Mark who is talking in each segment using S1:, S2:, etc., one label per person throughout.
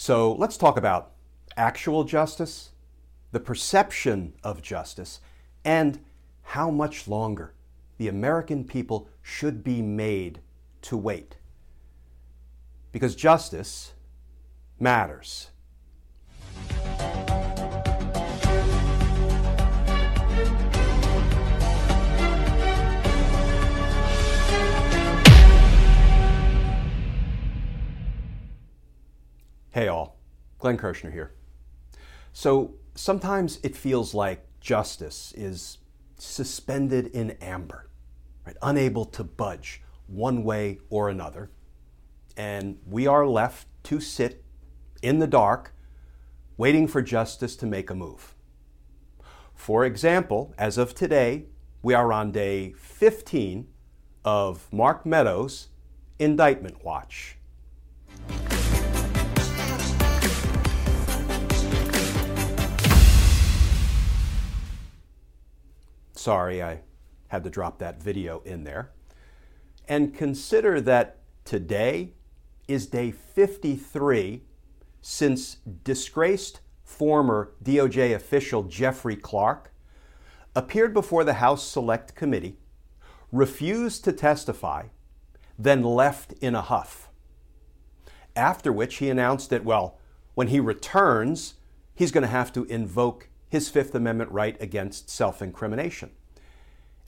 S1: So let's talk about actual justice, the perception of justice, and how much longer the American people should be made to wait. Because justice matters. Glenn Kirschner here. So sometimes it feels like justice is suspended in amber, right? unable to budge one way or another. And we are left to sit in the dark, waiting for justice to make a move. For example, as of today, we are on day 15 of Mark Meadows' indictment watch. Sorry, I had to drop that video in there. And consider that today is day 53 since disgraced former DOJ official Jeffrey Clark appeared before the House Select Committee, refused to testify, then left in a huff. After which he announced that, well, when he returns, he's going to have to invoke his Fifth Amendment right against self incrimination.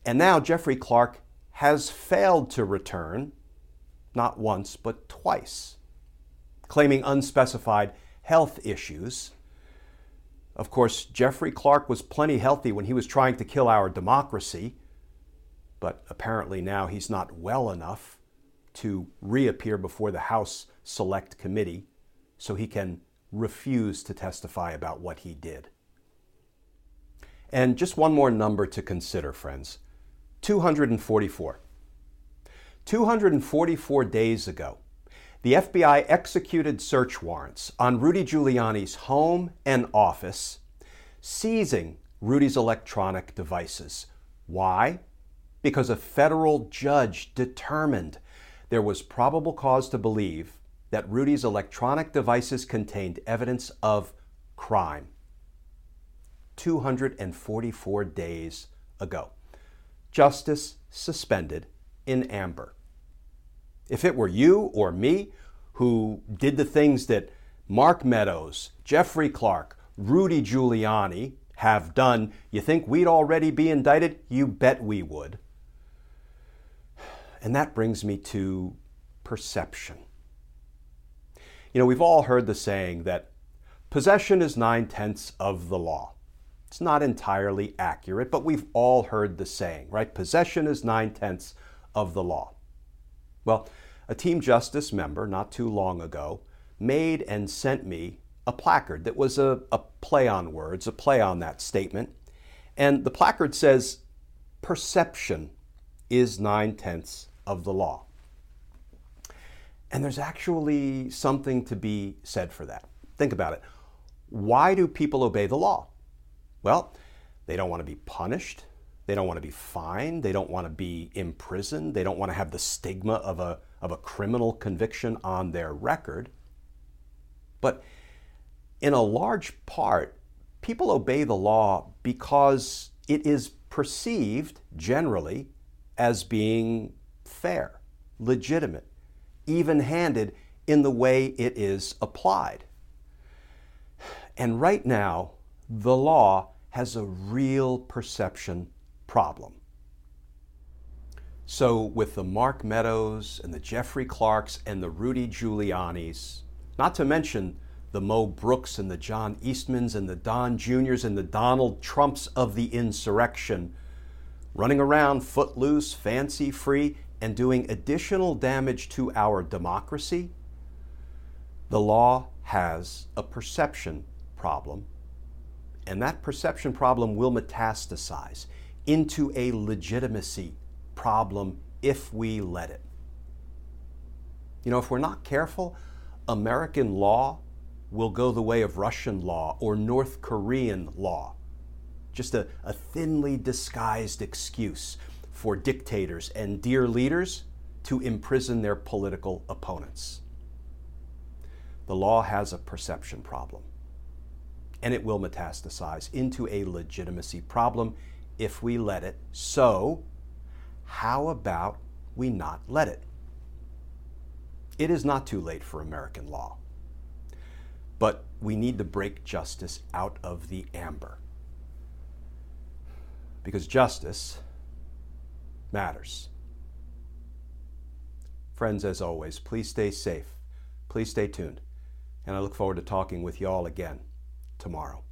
S1: And now Jeffrey Clark has failed to return, not once, but twice, claiming unspecified health issues. Of course, Jeffrey Clark was plenty healthy when he was trying to kill our democracy, but apparently now he's not well enough to reappear before the House Select Committee so he can refuse to testify about what he did. And just one more number to consider, friends 244. 244 days ago, the FBI executed search warrants on Rudy Giuliani's home and office, seizing Rudy's electronic devices. Why? Because a federal judge determined there was probable cause to believe that Rudy's electronic devices contained evidence of crime. 244 days ago. Justice suspended in amber. If it were you or me who did the things that Mark Meadows, Jeffrey Clark, Rudy Giuliani have done, you think we'd already be indicted? You bet we would. And that brings me to perception. You know, we've all heard the saying that possession is nine tenths of the law. It's not entirely accurate, but we've all heard the saying, right? Possession is nine tenths of the law. Well, a Team Justice member not too long ago made and sent me a placard that was a, a play on words, a play on that statement. And the placard says, Perception is nine tenths of the law. And there's actually something to be said for that. Think about it. Why do people obey the law? Well, they don't want to be punished. They don't want to be fined. They don't want to be imprisoned. They don't want to have the stigma of a, of a criminal conviction on their record. But in a large part, people obey the law because it is perceived generally as being fair, legitimate, even handed in the way it is applied. And right now, the law has a real perception problem. So, with the Mark Meadows and the Jeffrey Clarks and the Rudy Giulianis, not to mention the Mo Brooks and the John Eastmans and the Don Juniors and the Donald Trumps of the insurrection, running around footloose, fancy free, and doing additional damage to our democracy, the law has a perception problem, and that perception problem will metastasize into a legitimacy problem if we let it. You know, if we're not careful, American law will go the way of Russian law or North Korean law. Just a, a thinly disguised excuse for dictators and dear leaders to imprison their political opponents. The law has a perception problem, and it will metastasize into a legitimacy problem if we let it. So, how about we not let it? It is not too late for American law. But we need to break justice out of the amber. Because justice matters. Friends, as always, please stay safe. Please stay tuned. And I look forward to talking with you all again tomorrow.